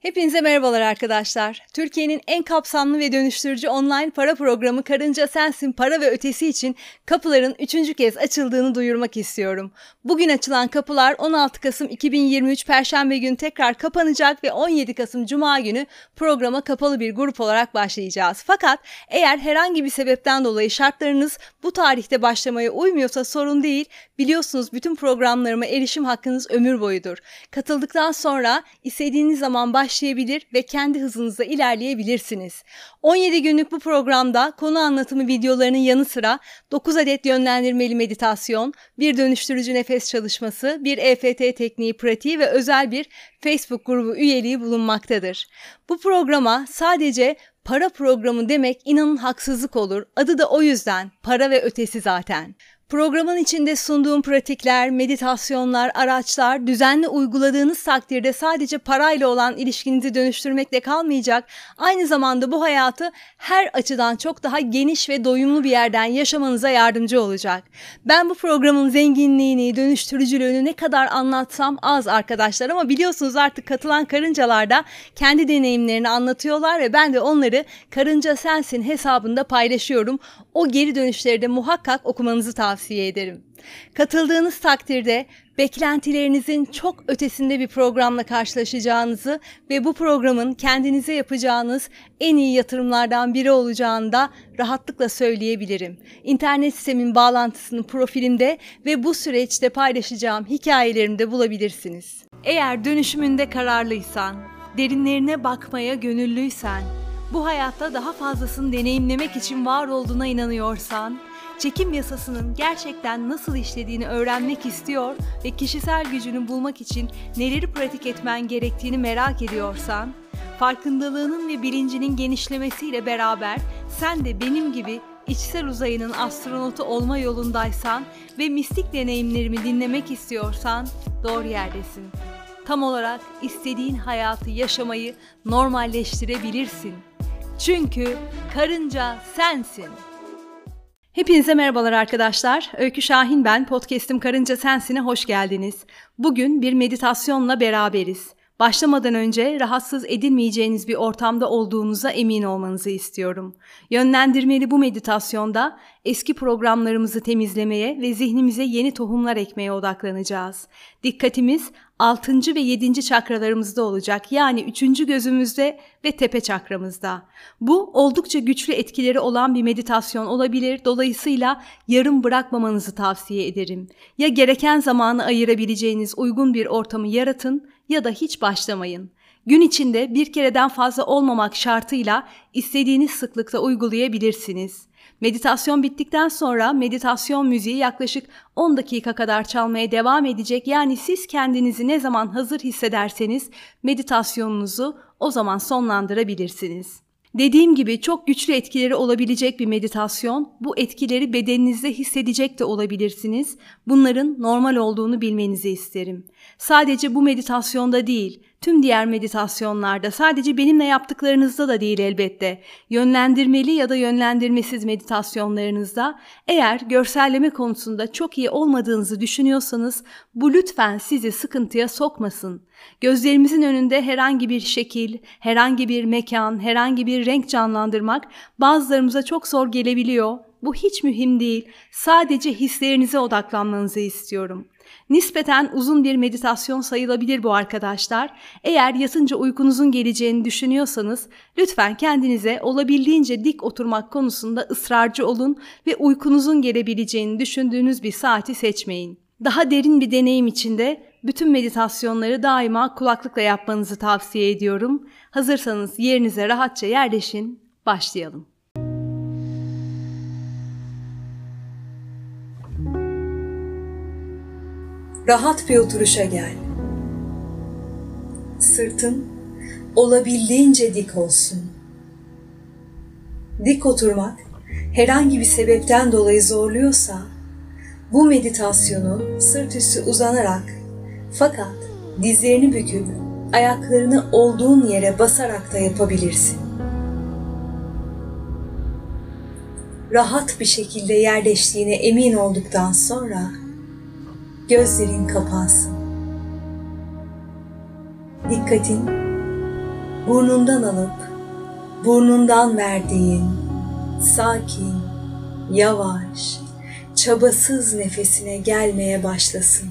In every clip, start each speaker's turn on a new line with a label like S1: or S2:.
S1: Hepinize merhabalar arkadaşlar. Türkiye'nin en kapsamlı ve dönüştürücü online para programı Karınca Sensin Para ve Ötesi için kapıların üçüncü kez açıldığını duyurmak istiyorum. Bugün açılan kapılar 16 Kasım 2023 Perşembe günü tekrar kapanacak ve 17 Kasım Cuma günü programa kapalı bir grup olarak başlayacağız. Fakat eğer herhangi bir sebepten dolayı şartlarınız bu tarihte başlamaya uymuyorsa sorun değil. Biliyorsunuz bütün programlarıma erişim hakkınız ömür boyudur. Katıldıktan sonra istediğiniz zaman baş başlayabilir ve kendi hızınızda ilerleyebilirsiniz. 17 günlük bu programda konu anlatımı videolarının yanı sıra 9 adet yönlendirmeli meditasyon, bir dönüştürücü nefes çalışması, bir EFT tekniği pratiği ve özel bir Facebook grubu üyeliği bulunmaktadır. Bu programa sadece para programı demek inanın haksızlık olur. Adı da o yüzden para ve ötesi zaten. Programın içinde sunduğum pratikler, meditasyonlar, araçlar düzenli uyguladığınız takdirde sadece parayla olan ilişkinizi dönüştürmekle kalmayacak, aynı zamanda bu hayatı her açıdan çok daha geniş ve doyumlu bir yerden yaşamanıza yardımcı olacak. Ben bu programın zenginliğini, dönüştürücülüğünü ne kadar anlatsam az arkadaşlar ama biliyorsunuz artık katılan karıncalar da kendi deneyimlerini anlatıyorlar ve ben de onları Karınca Sensin hesabında paylaşıyorum. O geri dönüşleri de muhakkak okumanızı tavsiye tavsiye ederim. Katıldığınız takdirde beklentilerinizin çok ötesinde bir programla karşılaşacağınızı ve bu programın kendinize yapacağınız en iyi yatırımlardan biri olacağını da rahatlıkla söyleyebilirim. İnternet sitemin bağlantısını profilimde ve bu süreçte paylaşacağım hikayelerimde bulabilirsiniz. Eğer dönüşümünde kararlıysan, derinlerine bakmaya gönüllüysen, bu hayatta daha fazlasını deneyimlemek için var olduğuna inanıyorsan, çekim yasasının gerçekten nasıl işlediğini öğrenmek istiyor ve kişisel gücünü bulmak için neleri pratik etmen gerektiğini merak ediyorsan, farkındalığının ve bilincinin genişlemesiyle beraber sen de benim gibi içsel uzayının astronotu olma yolundaysan ve mistik deneyimlerimi dinlemek istiyorsan doğru yerdesin. Tam olarak istediğin hayatı yaşamayı normalleştirebilirsin. Çünkü karınca sensin. Hepinize merhabalar arkadaşlar. Öykü Şahin ben. Podcast'im Karınca Sensin'e hoş geldiniz. Bugün bir meditasyonla beraberiz. Başlamadan önce rahatsız edilmeyeceğiniz bir ortamda olduğunuza emin olmanızı istiyorum. Yönlendirmeli bu meditasyonda eski programlarımızı temizlemeye ve zihnimize yeni tohumlar ekmeye odaklanacağız. Dikkatimiz 6. ve 7. çakralarımızda olacak yani 3. gözümüzde ve tepe çakramızda. Bu oldukça güçlü etkileri olan bir meditasyon olabilir. Dolayısıyla yarım bırakmamanızı tavsiye ederim. Ya gereken zamanı ayırabileceğiniz uygun bir ortamı yaratın ya da hiç başlamayın. Gün içinde bir kereden fazla olmamak şartıyla istediğiniz sıklıkta uygulayabilirsiniz. Meditasyon bittikten sonra meditasyon müziği yaklaşık 10 dakika kadar çalmaya devam edecek. Yani siz kendinizi ne zaman hazır hissederseniz meditasyonunuzu o zaman sonlandırabilirsiniz. Dediğim gibi çok güçlü etkileri olabilecek bir meditasyon. Bu etkileri bedeninizde hissedecek de olabilirsiniz. Bunların normal olduğunu bilmenizi isterim. Sadece bu meditasyonda değil, tüm diğer meditasyonlarda, sadece benimle yaptıklarınızda da değil elbette. Yönlendirmeli ya da yönlendirmesiz meditasyonlarınızda eğer görselleme konusunda çok iyi olmadığınızı düşünüyorsanız bu lütfen sizi sıkıntıya sokmasın. Gözlerimizin önünde herhangi bir şekil, herhangi bir mekan, herhangi bir renk canlandırmak bazılarımıza çok zor gelebiliyor. Bu hiç mühim değil. Sadece hislerinize odaklanmanızı istiyorum. Nispeten uzun bir meditasyon sayılabilir bu arkadaşlar. Eğer yatınca uykunuzun geleceğini düşünüyorsanız lütfen kendinize olabildiğince dik oturmak konusunda ısrarcı olun ve uykunuzun gelebileceğini düşündüğünüz bir saati seçmeyin. Daha derin bir deneyim içinde bütün meditasyonları daima kulaklıkla yapmanızı tavsiye ediyorum. Hazırsanız yerinize rahatça yerleşin, başlayalım.
S2: Rahat bir oturuşa gel. Sırtın olabildiğince dik olsun. Dik oturmak herhangi bir sebepten dolayı zorluyorsa bu meditasyonu sırt üstü uzanarak fakat dizlerini büküp ayaklarını olduğun yere basarak da yapabilirsin. Rahat bir şekilde yerleştiğine emin olduktan sonra gözlerin kapansın. Dikkatin burnundan alıp burnundan verdiğin sakin, yavaş, çabasız nefesine gelmeye başlasın.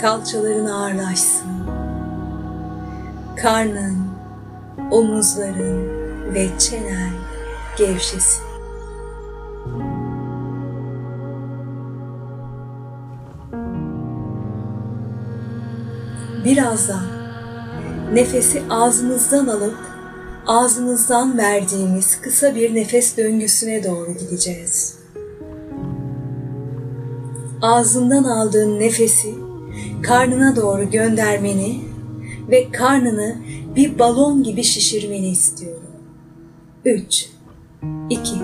S2: Kalçaların ağırlaşsın. Karnın, omuzların ve çenen gevşesin. Birazdan nefesi ağzımızdan alıp ağzımızdan verdiğimiz kısa bir nefes döngüsüne doğru gideceğiz. Ağzından aldığın nefesi karnına doğru göndermeni ve karnını bir balon gibi şişirmeni istiyorum. 3 2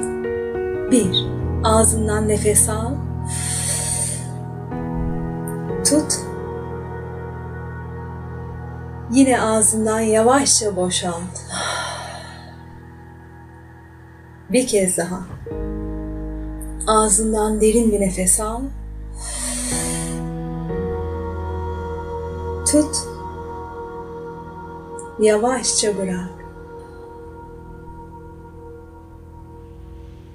S2: 1 Ağzından nefes al. Tut Yine ağzından yavaşça boşalt. Bir kez daha. Ağzından derin bir nefes al. Tut. Yavaşça bırak.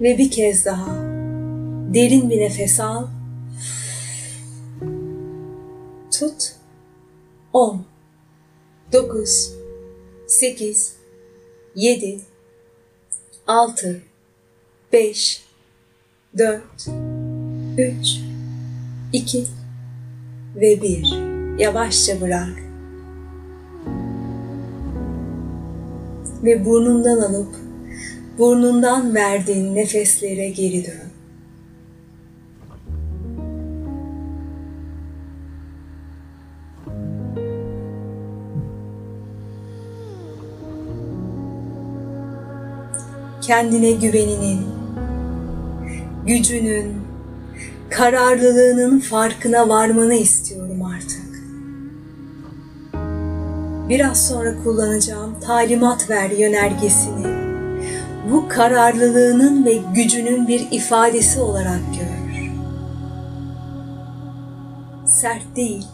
S2: Ve bir kez daha. Derin bir nefes al. Tut. 10 9 8 7 6 5 4 3 2 ve 1 yavaşça bırak. Ve burnundan alıp burnundan verdiğin nefeslere geri dön. kendine güveninin, gücünün, kararlılığının farkına varmanı istiyorum artık. Biraz sonra kullanacağım talimat ver yönergesini bu kararlılığının ve gücünün bir ifadesi olarak gör. Sert değil,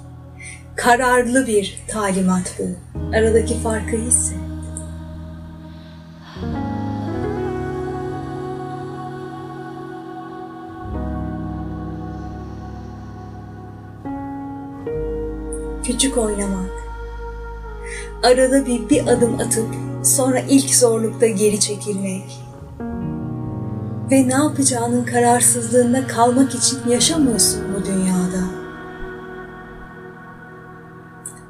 S2: kararlı bir talimat bu. Aradaki farkı hisset. küçük oynamak. Arada bir bir adım atıp sonra ilk zorlukta geri çekilmek. Ve ne yapacağının kararsızlığında kalmak için yaşamıyorsun bu dünyada.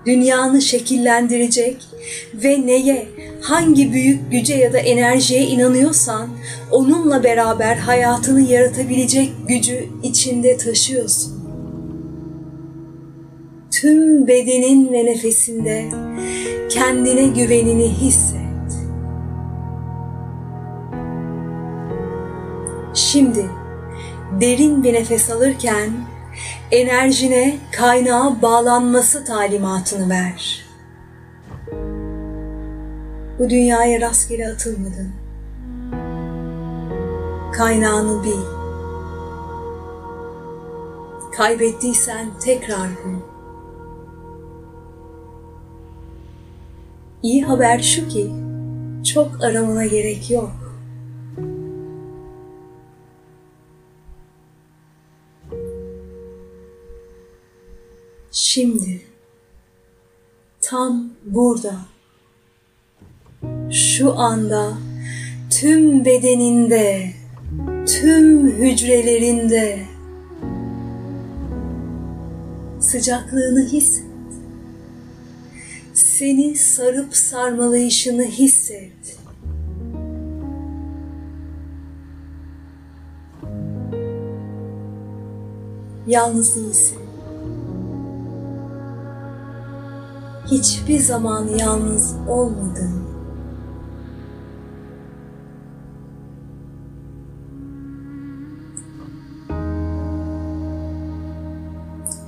S2: Dünyanı şekillendirecek ve neye, hangi büyük güce ya da enerjiye inanıyorsan onunla beraber hayatını yaratabilecek gücü içinde taşıyorsun tüm bedenin ve nefesinde kendine güvenini hisset. Şimdi derin bir nefes alırken enerjine kaynağa bağlanması talimatını ver. Bu dünyaya rastgele atılmadın. Kaynağını bil. Kaybettiysen tekrar bul. İyi haber şu ki çok aramana gerek yok. Şimdi tam burada şu anda tüm bedeninde, tüm hücrelerinde sıcaklığını hisset seni sarıp sarmalayışını hisset. Yalnız değilsin. Hiçbir zaman yalnız olmadın.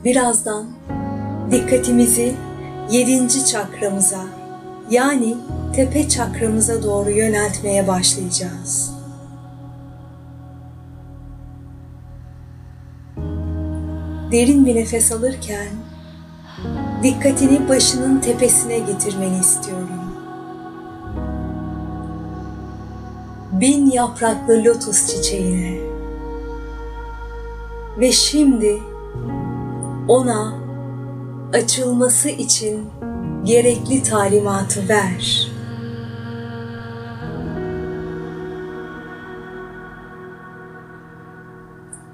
S2: Birazdan dikkatimizi yedinci çakramıza yani tepe çakramıza doğru yöneltmeye başlayacağız. derin bir nefes alırken dikkatini başının tepesine getirmeni istiyorum. Bin yapraklı lotus çiçeğine ve şimdi ona açılması için gerekli talimatı ver.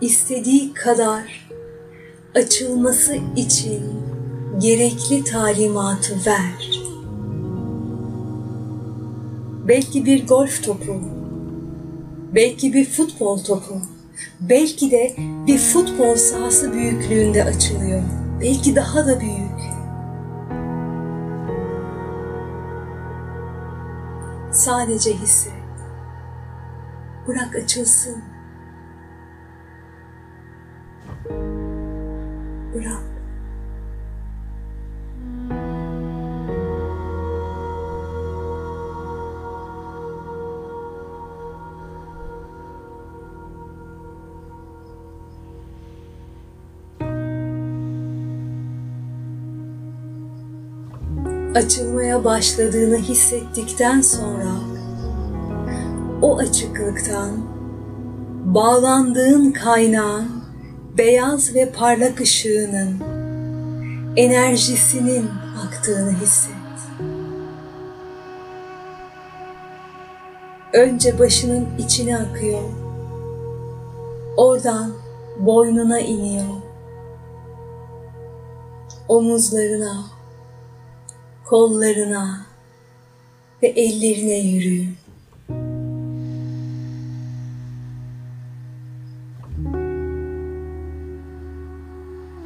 S2: İstediği kadar açılması için gerekli talimatı ver. Belki bir golf topu, belki bir futbol topu, belki de bir futbol sahası büyüklüğünde açılıyor. Belki daha da büyük. Sadece hisset. Bırak açılsın. Bırak. Açılmaya başladığını hissettikten sonra o açıklıktan bağlandığın kaynağın beyaz ve parlak ışığının enerjisinin aktığını hisset. Önce başının içine akıyor. Oradan boynuna iniyor. Omuzlarına, kollarına ve ellerine yürüyün.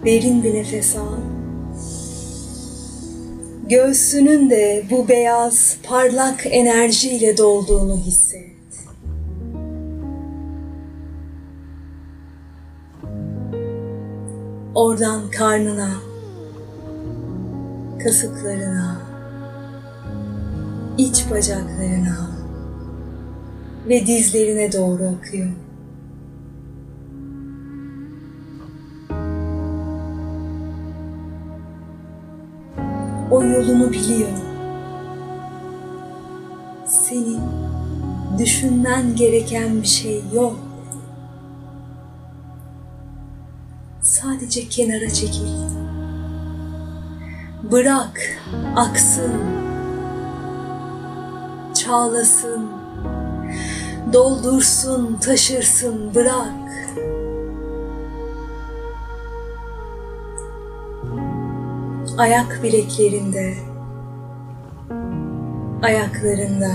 S2: Derin bir nefes al. Göğsünün de bu beyaz, parlak enerjiyle dolduğunu hisset. Oradan karnına, kasıklarına, iç bacaklarına ve dizlerine doğru akıyor. O yolunu biliyor. Senin düşünmen gereken bir şey yok. Sadece kenara çekil. Bırak aksın, çağlasın, doldursun, taşırsın, bırak. Ayak bileklerinde, ayaklarında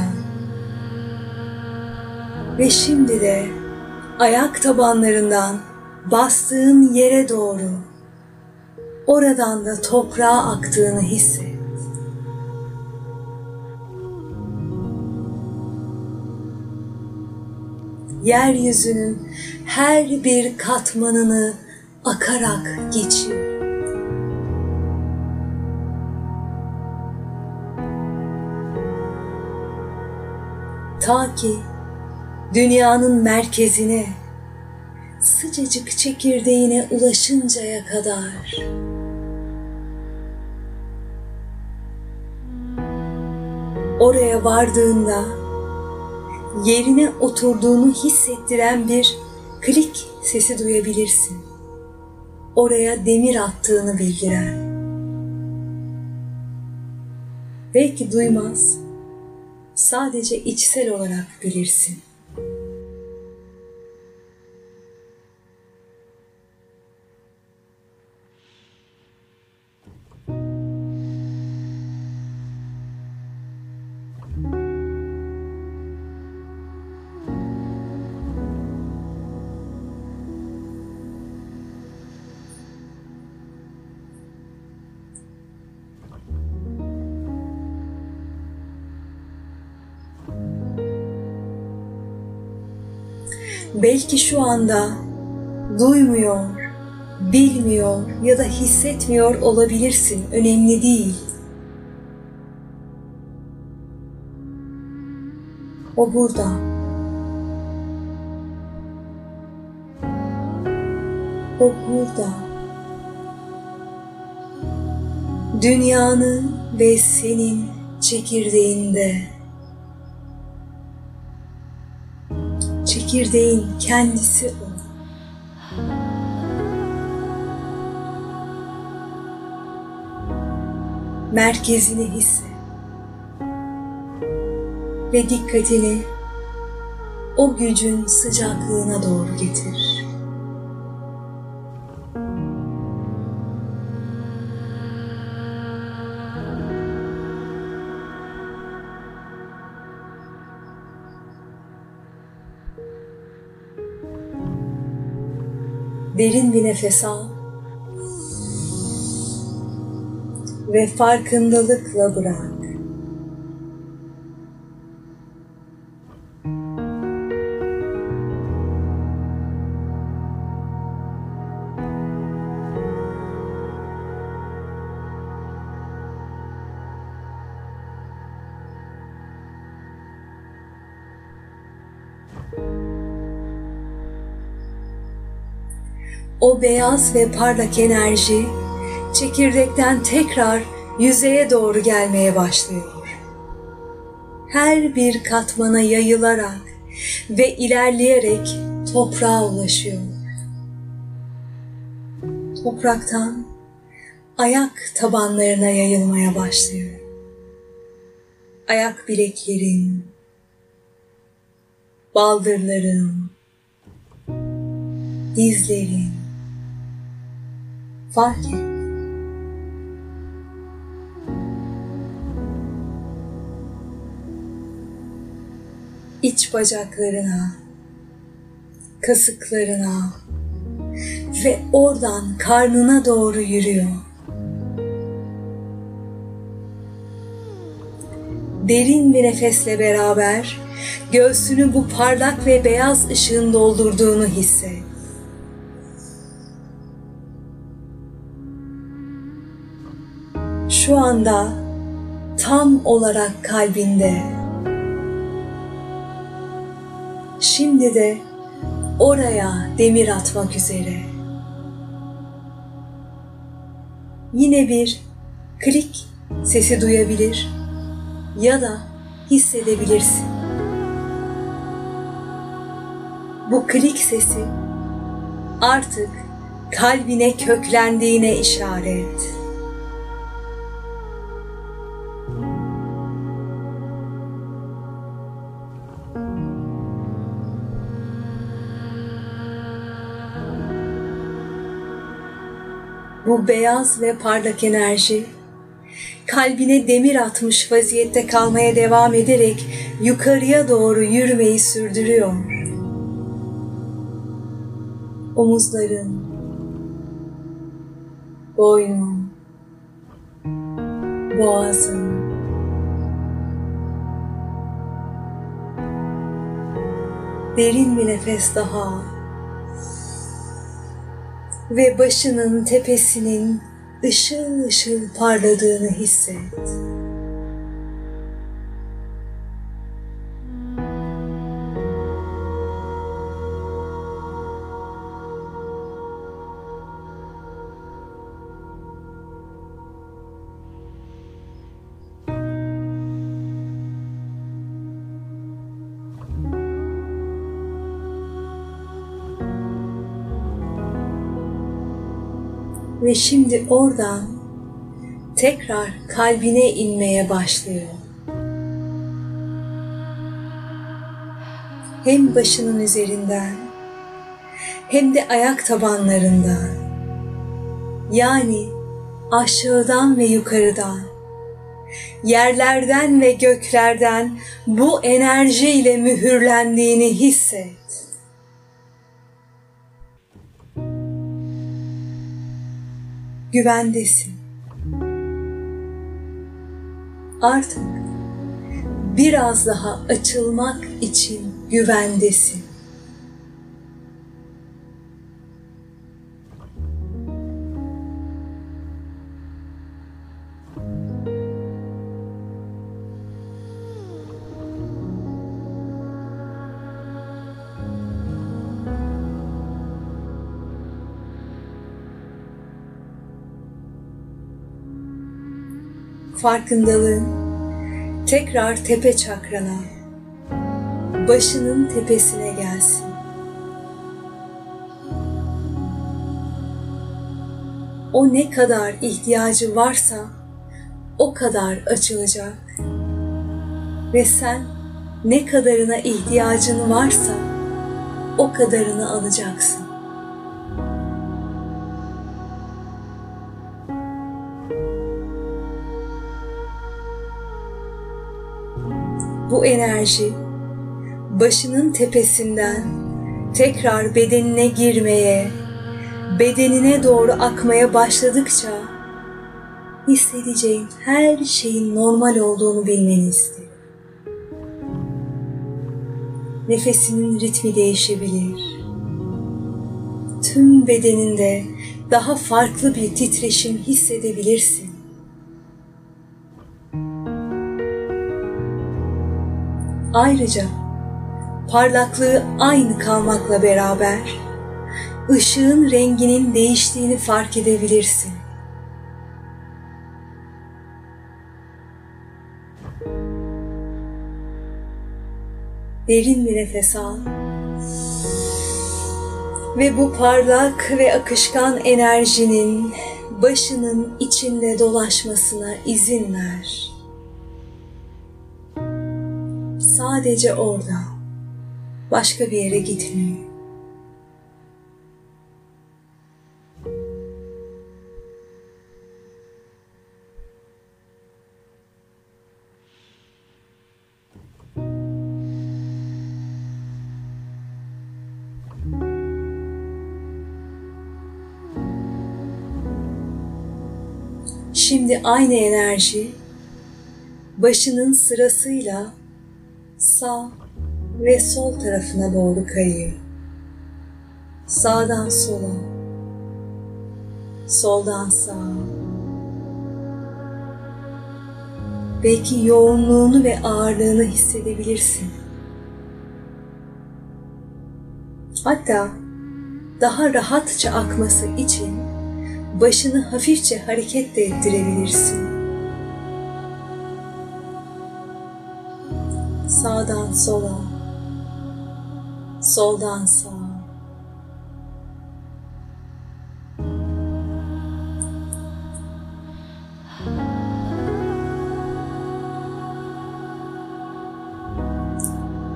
S2: ve şimdi de ayak tabanlarından bastığın yere doğru oradan da toprağa aktığını hisset. Yeryüzünün her bir katmanını akarak geçiyor. Ta ki dünyanın merkezine sıcacık çekirdeğine ulaşıncaya kadar. Oraya vardığında yerine oturduğunu hissettiren bir klik sesi duyabilirsin. Oraya demir attığını bildiren. Belki duymaz, sadece içsel olarak bilirsin. belki şu anda duymuyor, bilmiyor ya da hissetmiyor olabilirsin. Önemli değil. O burada. O burada. Dünyanın ve senin çekirdeğinde. Çekirdeğin kendisi o. Merkezini hisset ve dikkatini o gücün sıcaklığına doğru getir. Derin bir nefes al ve farkındalıkla bırak. Beyaz ve parlak enerji çekirdekten tekrar yüzeye doğru gelmeye başlıyor. Her bir katmana yayılarak ve ilerleyerek toprağa ulaşıyor. Topraktan ayak tabanlarına yayılmaya başlıyor. Ayak bileklerin, baldırların, dizlerin, fark. İç bacaklarına, kasıklarına ve oradan karnına doğru yürüyor. Derin bir nefesle beraber göğsünü bu parlak ve beyaz ışığın doldurduğunu hisset. Şu anda tam olarak kalbinde. Şimdi de oraya demir atmak üzere. Yine bir klik sesi duyabilir ya da hissedebilirsin. Bu klik sesi artık kalbine köklendiğine işaret. Bu beyaz ve parlak enerji kalbine demir atmış vaziyette kalmaya devam ederek yukarıya doğru yürümeyi sürdürüyor. Omuzların, boynun, boğazın, derin bir nefes daha ve başının tepesinin ışıl ışıl parladığını hisset. Ve şimdi oradan tekrar kalbine inmeye başlıyor. Hem başının üzerinden hem de ayak tabanlarından yani aşağıdan ve yukarıdan yerlerden ve göklerden bu enerjiyle mühürlendiğini hisset. Güvendesin. Artık biraz daha açılmak için güvendesin. Farkındalığın tekrar tepe çakrana, başının tepesine gelsin. O ne kadar ihtiyacı varsa o kadar açılacak. Ve sen ne kadarına ihtiyacın varsa o kadarını alacaksın. Bu enerji başının tepesinden tekrar bedenine girmeye, bedenine doğru akmaya başladıkça hissedeceğin her şeyin normal olduğunu bilmeni isterim. Nefesinin ritmi değişebilir. Tüm bedeninde daha farklı bir titreşim hissedebilirsin. Ayrıca parlaklığı aynı kalmakla beraber ışığın renginin değiştiğini fark edebilirsin. Derin bir nefes al. Ve bu parlak ve akışkan enerjinin başının içinde dolaşmasına izin ver. Sadece orada. Başka bir yere gitmiyor. Şimdi aynı enerji başının sırasıyla sağ ve sol tarafına doğru kayıyor. Sağdan sola, soldan sağa. Belki yoğunluğunu ve ağırlığını hissedebilirsin. Hatta daha rahatça akması için başını hafifçe hareket de ettirebilirsin. Sağdan sola, soldan sağa.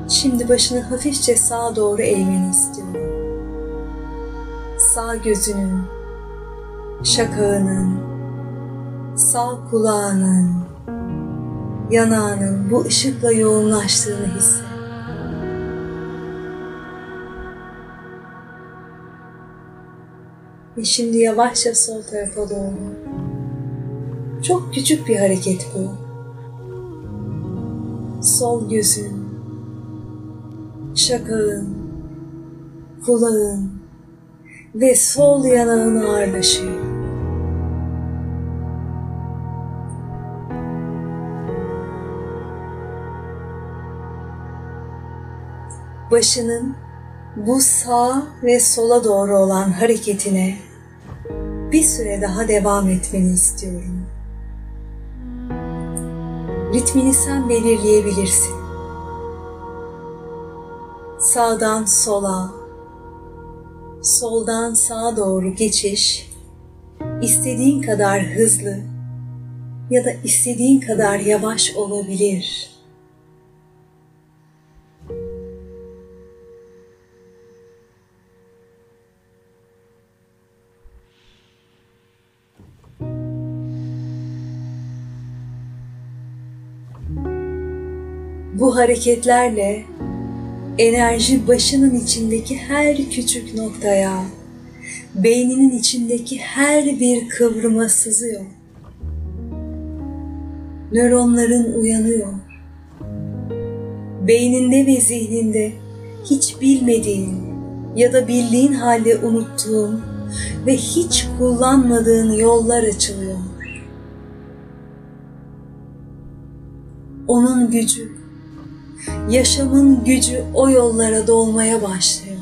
S2: Şimdi başını hafifçe sağa doğru eğmeni istiyorum. Sağ gözünün, şakağının, sağ kulağının, yanağının bu ışıkla yoğunlaştığını hisset. Ve şimdi yavaşça sol tarafa doğru. Çok küçük bir hareket bu. Sol gözün, şakağın, kulağın ve sol yanağın ağırlaşıyor. Başının bu sağ ve sola doğru olan hareketine bir süre daha devam etmeni istiyorum. Ritmini sen belirleyebilirsin. Sağdan sola, soldan sağa doğru geçiş istediğin kadar hızlı ya da istediğin kadar yavaş olabilir. Bu hareketlerle enerji başının içindeki her küçük noktaya, beyninin içindeki her bir kıvrıma sızıyor. Nöronların uyanıyor. Beyninde ve zihninde hiç bilmediğin ya da bildiğin halde unuttuğun ve hiç kullanmadığın yollar açılıyor. Onun gücü yaşamın gücü o yollara dolmaya başlıyor.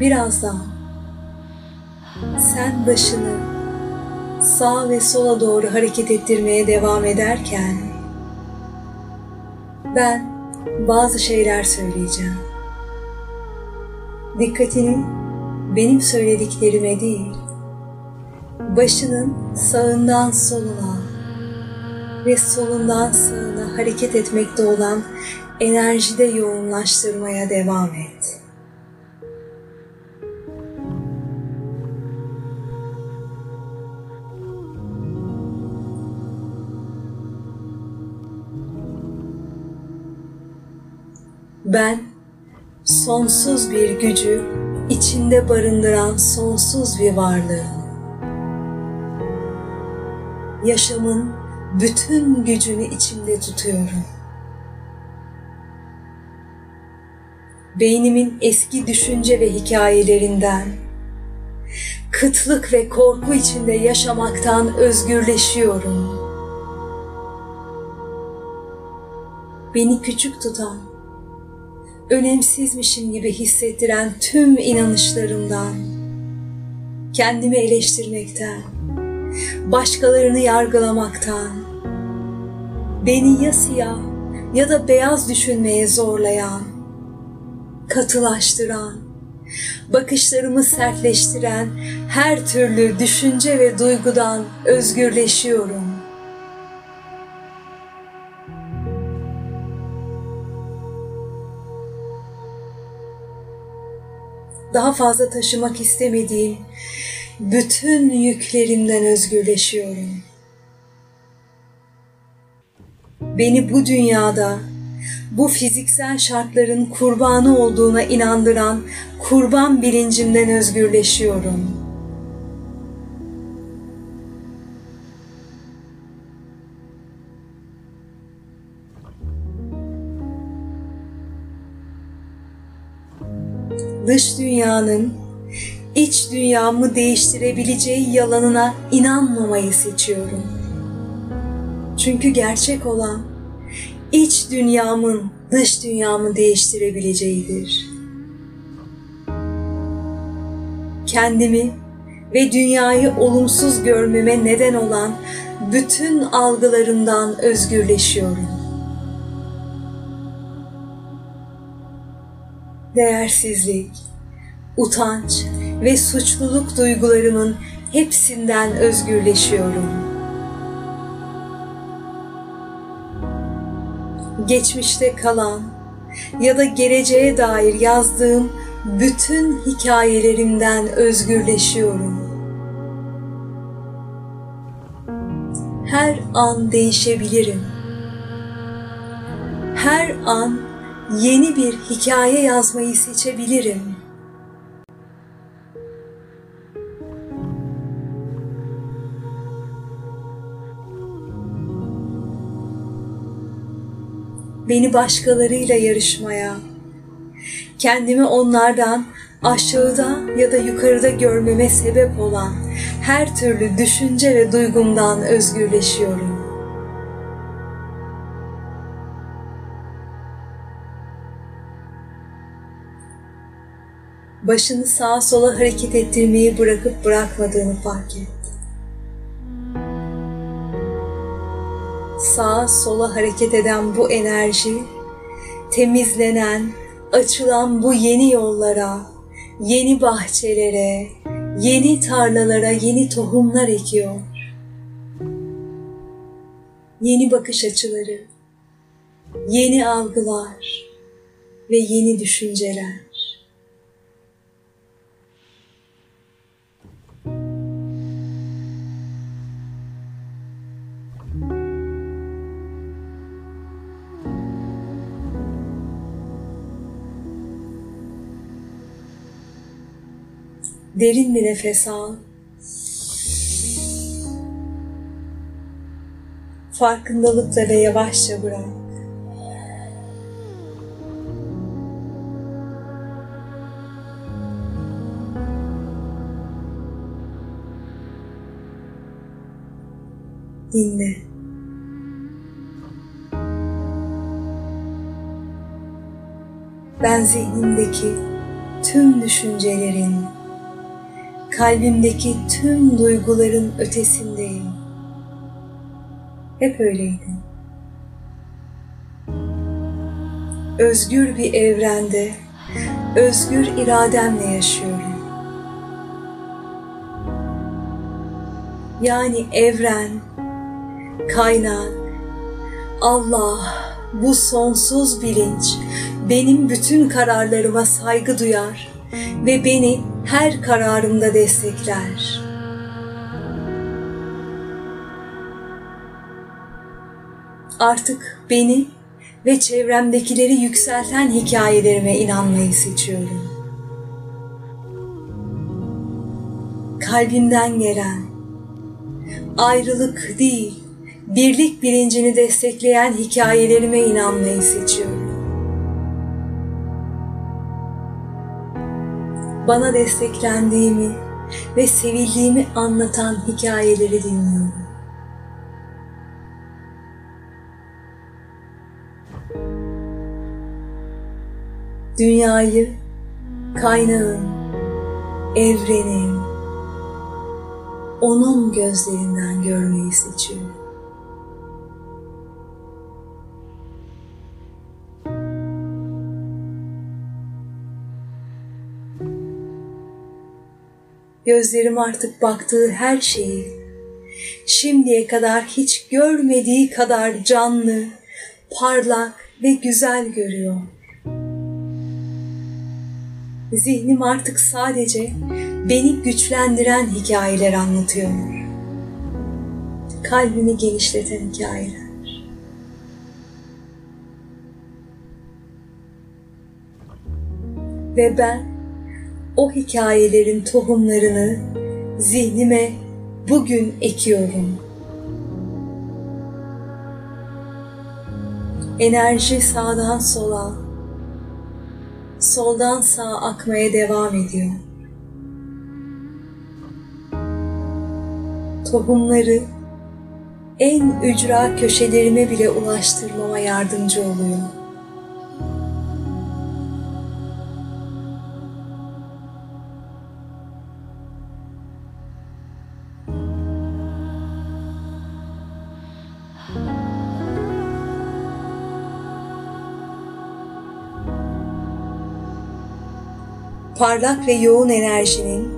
S2: Birazdan sen başını sağ ve sola doğru hareket ettirmeye devam ederken ben bazı şeyler söyleyeceğim. Dikkatini benim söylediklerime değil, başının sağından soluna ve solundan sağına hareket etmekte olan enerjide yoğunlaştırmaya devam et. Ben sonsuz bir gücü içinde barındıran sonsuz bir varlığım. Yaşamın bütün gücünü içimde tutuyorum. Beynimin eski düşünce ve hikayelerinden, kıtlık ve korku içinde yaşamaktan özgürleşiyorum. Beni küçük tutan, önemsizmişim gibi hissettiren tüm inanışlarımdan, kendimi eleştirmekten, başkalarını yargılamaktan, beni ya siyah ya da beyaz düşünmeye zorlayan, katılaştıran, bakışlarımı sertleştiren her türlü düşünce ve duygudan özgürleşiyorum. Daha fazla taşımak istemediğim bütün yüklerimden özgürleşiyorum. Beni bu dünyada bu fiziksel şartların kurbanı olduğuna inandıran kurban bilincimden özgürleşiyorum. Dış dünyanın iç dünyamı değiştirebileceği yalanına inanmamayı seçiyorum. Çünkü gerçek olan iç dünyamın dış dünyamı değiştirebileceğidir. Kendimi ve dünyayı olumsuz görmeme neden olan bütün algılarımdan özgürleşiyorum. Değersizlik, utanç ve suçluluk duygularımın hepsinden özgürleşiyorum. Geçmişte kalan ya da geleceğe dair yazdığım bütün hikayelerimden özgürleşiyorum. Her an değişebilirim. Her an yeni bir hikaye yazmayı seçebilirim. Beni başkalarıyla yarışmaya, kendimi onlardan aşağıda ya da yukarıda görmeme sebep olan her türlü düşünce ve duygumdan özgürleşiyorum. Başını sağa sola hareket ettirmeyi bırakıp bırakmadığını fark et. Sağa sola hareket eden bu enerji, temizlenen, açılan bu yeni yollara, yeni bahçelere, yeni tarlalara yeni tohumlar ekiyor. Yeni bakış açıları, yeni algılar ve yeni düşünceler. Derin bir nefes al. Farkındalıkla ve yavaşça bırak. Dinle. Ben zihnimdeki tüm düşüncelerin, kalbimdeki tüm duyguların ötesindeyim. Hep öyleydim. Özgür bir evrende, özgür irademle yaşıyorum. Yani evren, kaynak, Allah, bu sonsuz bilinç benim bütün kararlarıma saygı duyar ve beni her kararımda destekler. Artık beni ve çevremdekileri yükselten hikayelerime inanmayı seçiyorum. Kalbimden gelen, ayrılık değil, birlik bilincini destekleyen hikayelerime inanmayı seçiyorum. Bana desteklendiğimi ve sevildiğimi anlatan hikayeleri dinliyorum. Dünyayı, kaynağın, evrenin, onun gözlerinden görmeyi seçiyorum. Gözlerim artık baktığı her şeyi, şimdiye kadar hiç görmediği kadar canlı, parlak ve güzel görüyor. Zihnim artık sadece beni güçlendiren hikayeler anlatıyor. Kalbimi genişleten hikayeler. Ve ben o hikayelerin tohumlarını zihnime bugün ekiyorum. Enerji sağdan sola, soldan sağa akmaya devam ediyor. Tohumları en ücra köşelerime bile ulaştırmama yardımcı oluyor. Parlak ve yoğun enerjinin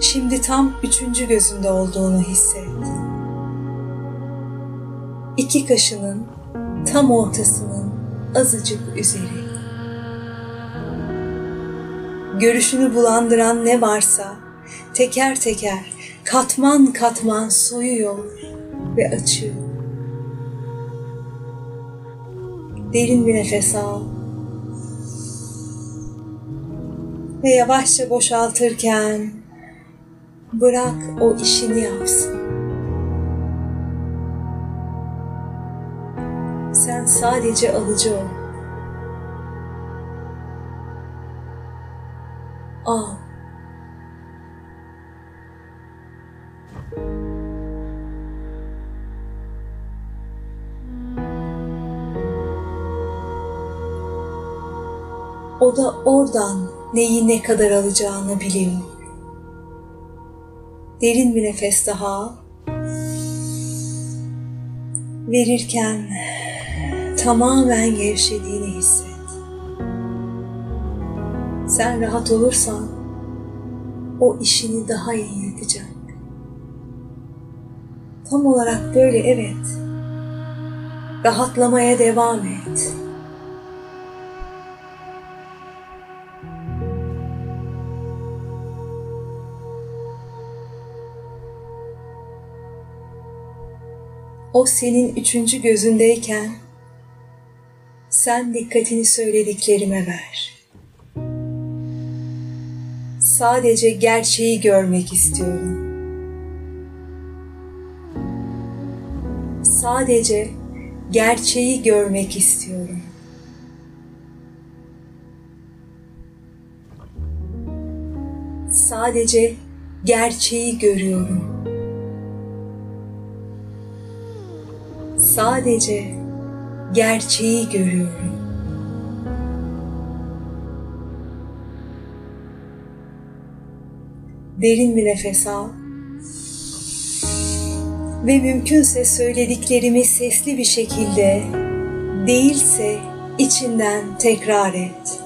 S2: şimdi tam üçüncü gözünde olduğunu hissettim. İki kaşının tam ortasının azıcık üzeri. Görüşünü bulandıran ne varsa teker teker, katman katman soyuyor ve açıyor. Derin bir nefes al ve yavaşça boşaltırken bırak o işini yapsın. Sen sadece alıcı ol. Al. O da oradan neyi ne kadar alacağını biliyor. Derin bir nefes daha. Verirken tamamen gevşediğini hisset. Sen rahat olursan o işini daha iyi yapacak. Tam olarak böyle evet. Rahatlamaya devam et. O senin üçüncü gözündeyken sen dikkatini söylediklerime ver. Sadece gerçeği görmek istiyorum. Sadece gerçeği görmek istiyorum. Sadece gerçeği görüyorum. Sadece gerçeği görüyorum. Derin bir nefes al. Ve mümkünse söylediklerimi sesli bir şekilde değilse içinden tekrar et.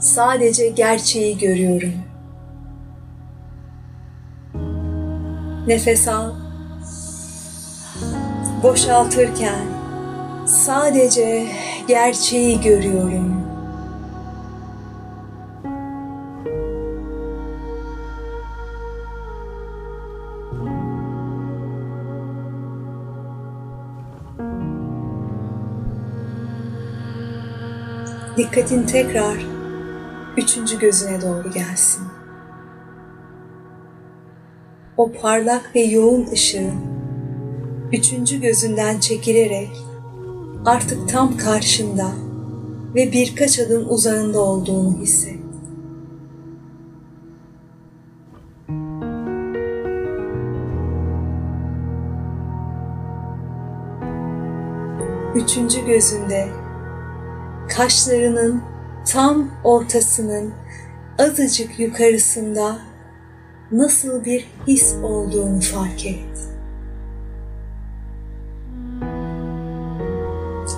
S2: Sadece gerçeği görüyorum. Nefes al. Boşaltırken sadece gerçeği görüyorum. Dikkatin tekrar üçüncü gözüne doğru gelsin. O parlak ve yoğun ışığı üçüncü gözünden çekilerek artık tam karşında ve birkaç adım uzağında olduğunu hisset. Üçüncü gözünde kaşlarının tam ortasının azıcık yukarısında nasıl bir his olduğunu fark et.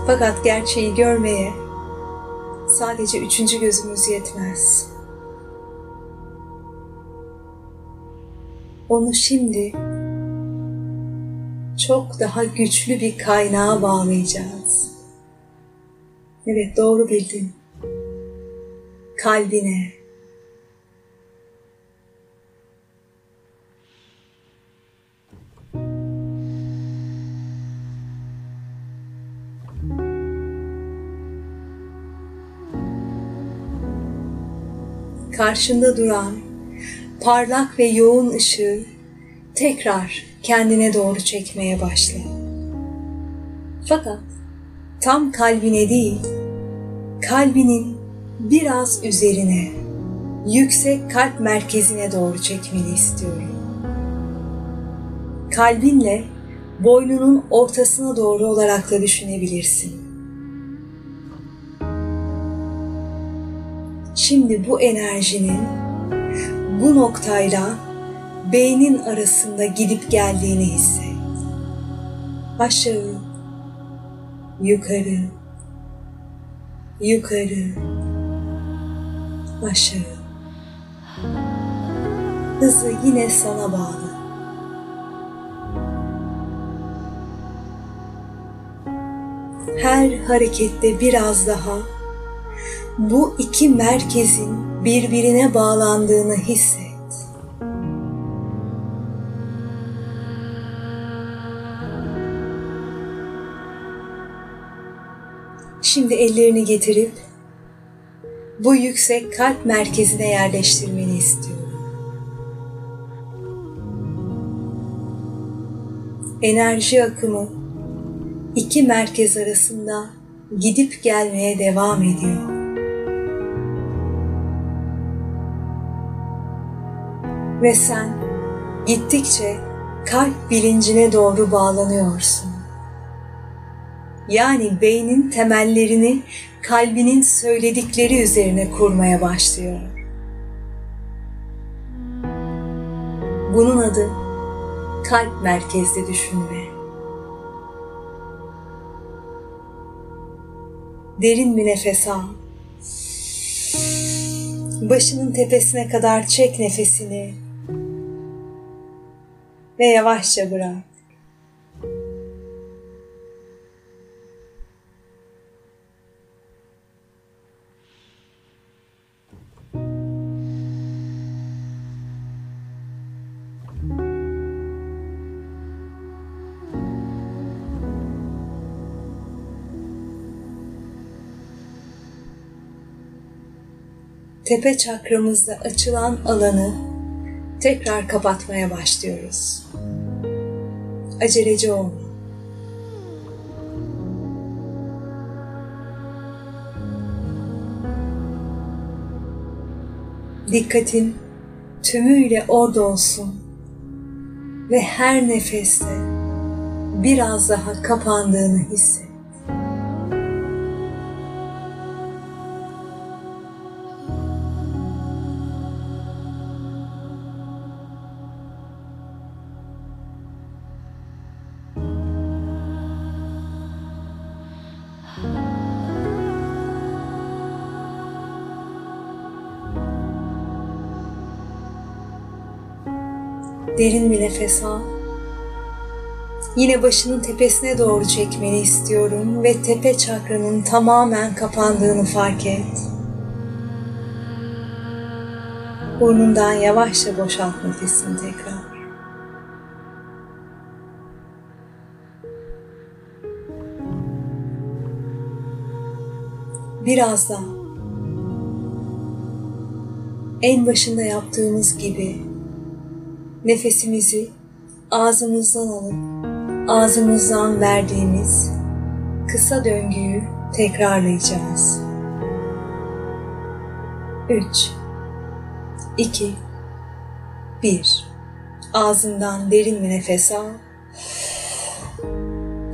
S2: Fakat gerçeği görmeye sadece üçüncü gözümüz yetmez. Onu şimdi çok daha güçlü bir kaynağa bağlayacağız. Evet doğru bildin. Kalbine. Karşında duran parlak ve yoğun ışığı tekrar kendine doğru çekmeye başla. Fakat tam kalbine değil, kalbinin biraz üzerine, yüksek kalp merkezine doğru çekmeni istiyorum. Kalbinle boynunun ortasına doğru olarak da düşünebilirsin. Şimdi bu enerjinin bu noktayla beynin arasında gidip geldiğini hisset. Aşağı, yukarı, yukarı, aşağı. Hızı yine sana bağlı. Her harekette biraz daha bu iki merkezin birbirine bağlandığını hisset. Şimdi ellerini getirip bu yüksek kalp merkezine yerleştirmeni istiyorum. Enerji akımı iki merkez arasında gidip gelmeye devam ediyor. Ve sen gittikçe kalp bilincine doğru bağlanıyorsun. Yani beynin temellerini kalbinin söyledikleri üzerine kurmaya başlıyor. Bunun adı kalp merkezli düşünme. Derin bir nefes al. Başının tepesine kadar çek nefesini ve yavaşça bırak. tepe çakramızda açılan alanı tekrar kapatmaya başlıyoruz. Aceleci olma. Dikkatin tümüyle orada olsun ve her nefeste biraz daha kapandığını hisset. Derin bir nefes al. Yine başının tepesine doğru çekmeni istiyorum ve tepe çakranın tamamen kapandığını fark et. Burnundan yavaşça boşalt nefesini tekrar. Biraz daha. En başında yaptığımız gibi nefesimizi ağzımızdan alıp ağzımızdan verdiğimiz kısa döngüyü tekrarlayacağız. 3 2 1 Ağzından derin bir nefes al.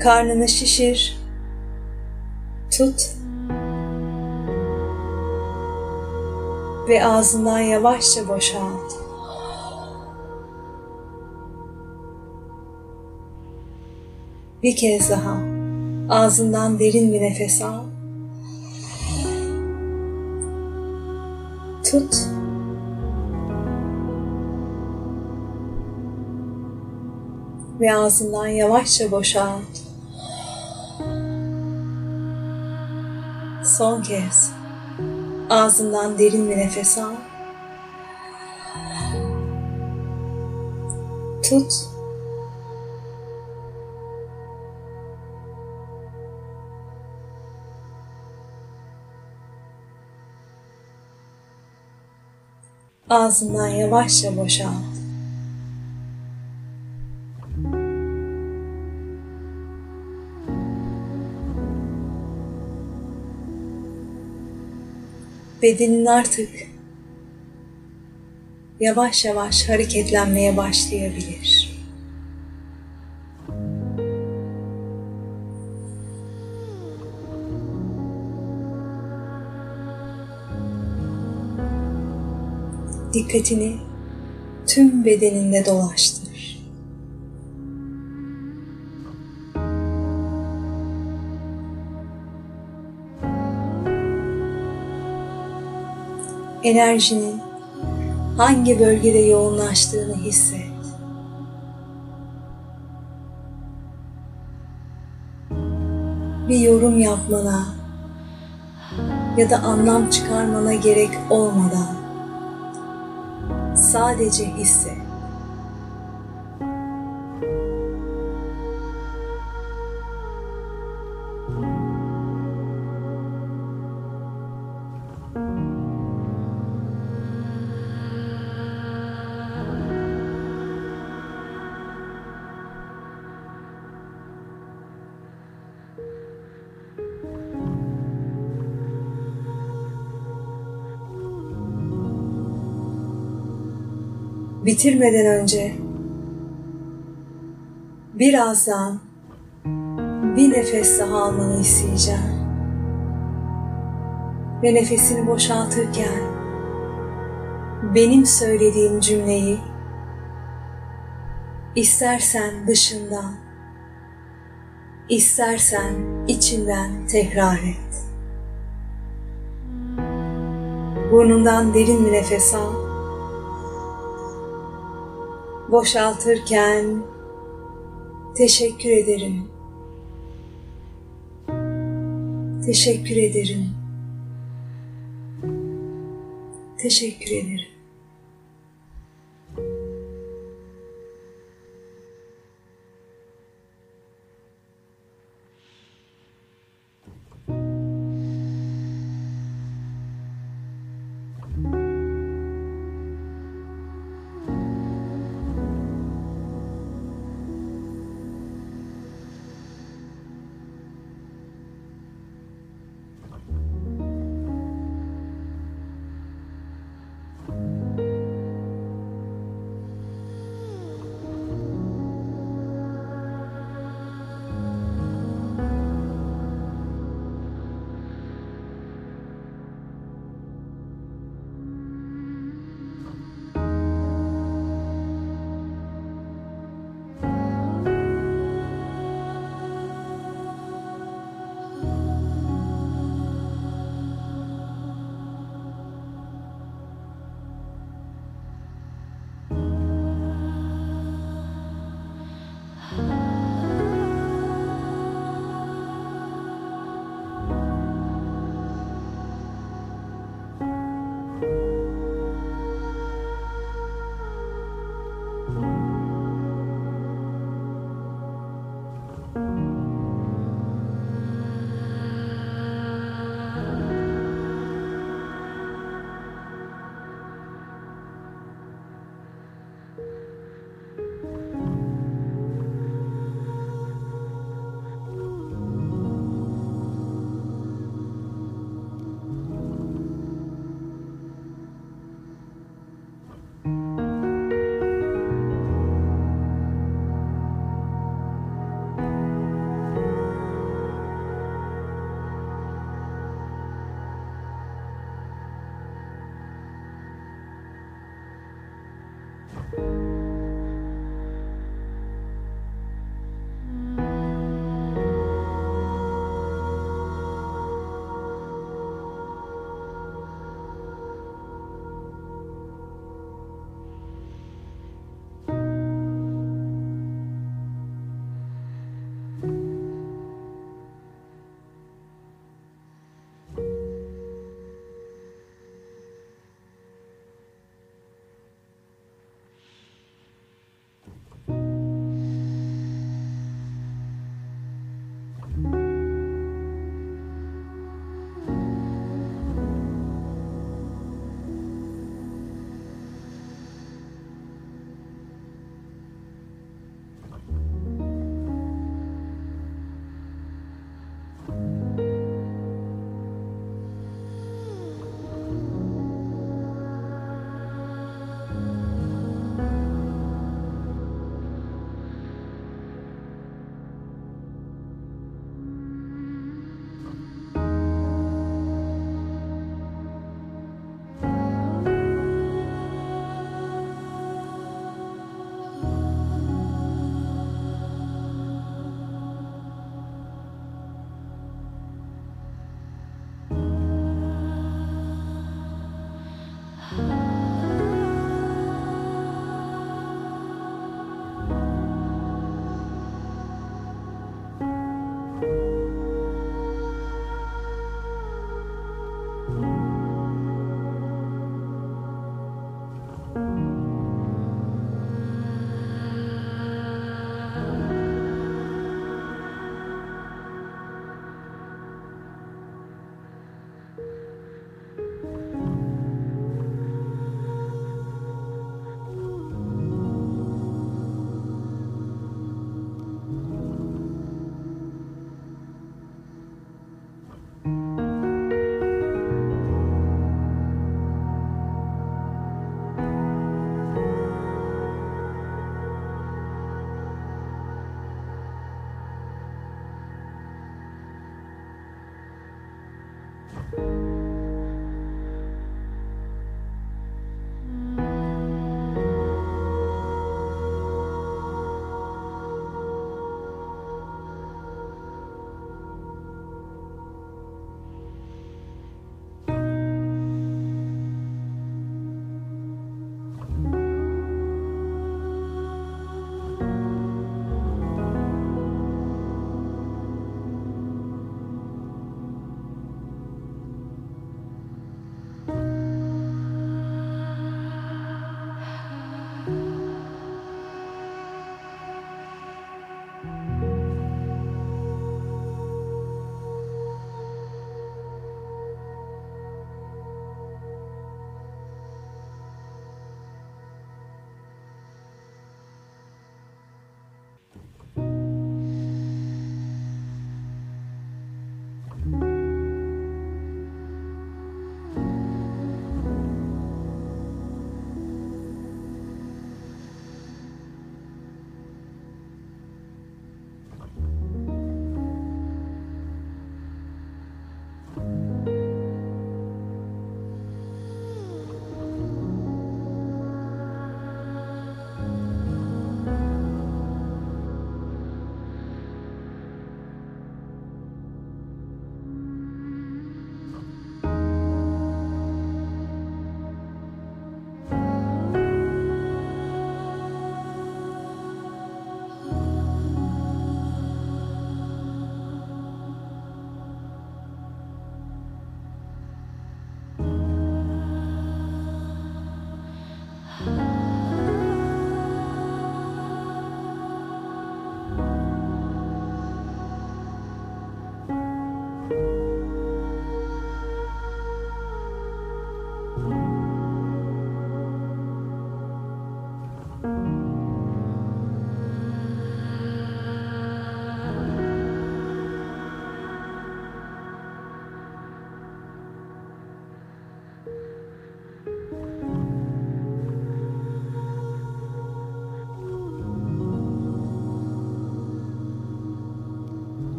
S2: Karnını şişir. Tut. Ve ağzından yavaşça boşalt. Bir kez daha ağzından derin bir nefes al. Tut. Ve ağzından yavaşça boşalt. Son kez ağzından derin bir nefes al. Tut Ağzından yavaşça boşalt. Bedenin artık yavaş yavaş hareketlenmeye başlayabilir. Dikkatini tüm bedeninde dolaştır. Enerjinin hangi bölgede yoğunlaştığını hisset. Bir yorum yapmana ya da anlam çıkarmana gerek olmadan sadece hisset. Bitirmeden önce birazdan bir nefes daha almanı isteyeceğim. Ve nefesini boşaltırken benim söylediğim cümleyi istersen dışından, istersen içinden tekrar et. Burnundan derin bir nefes al boşaltırken teşekkür ederim. Teşekkür ederim. Teşekkür ederim.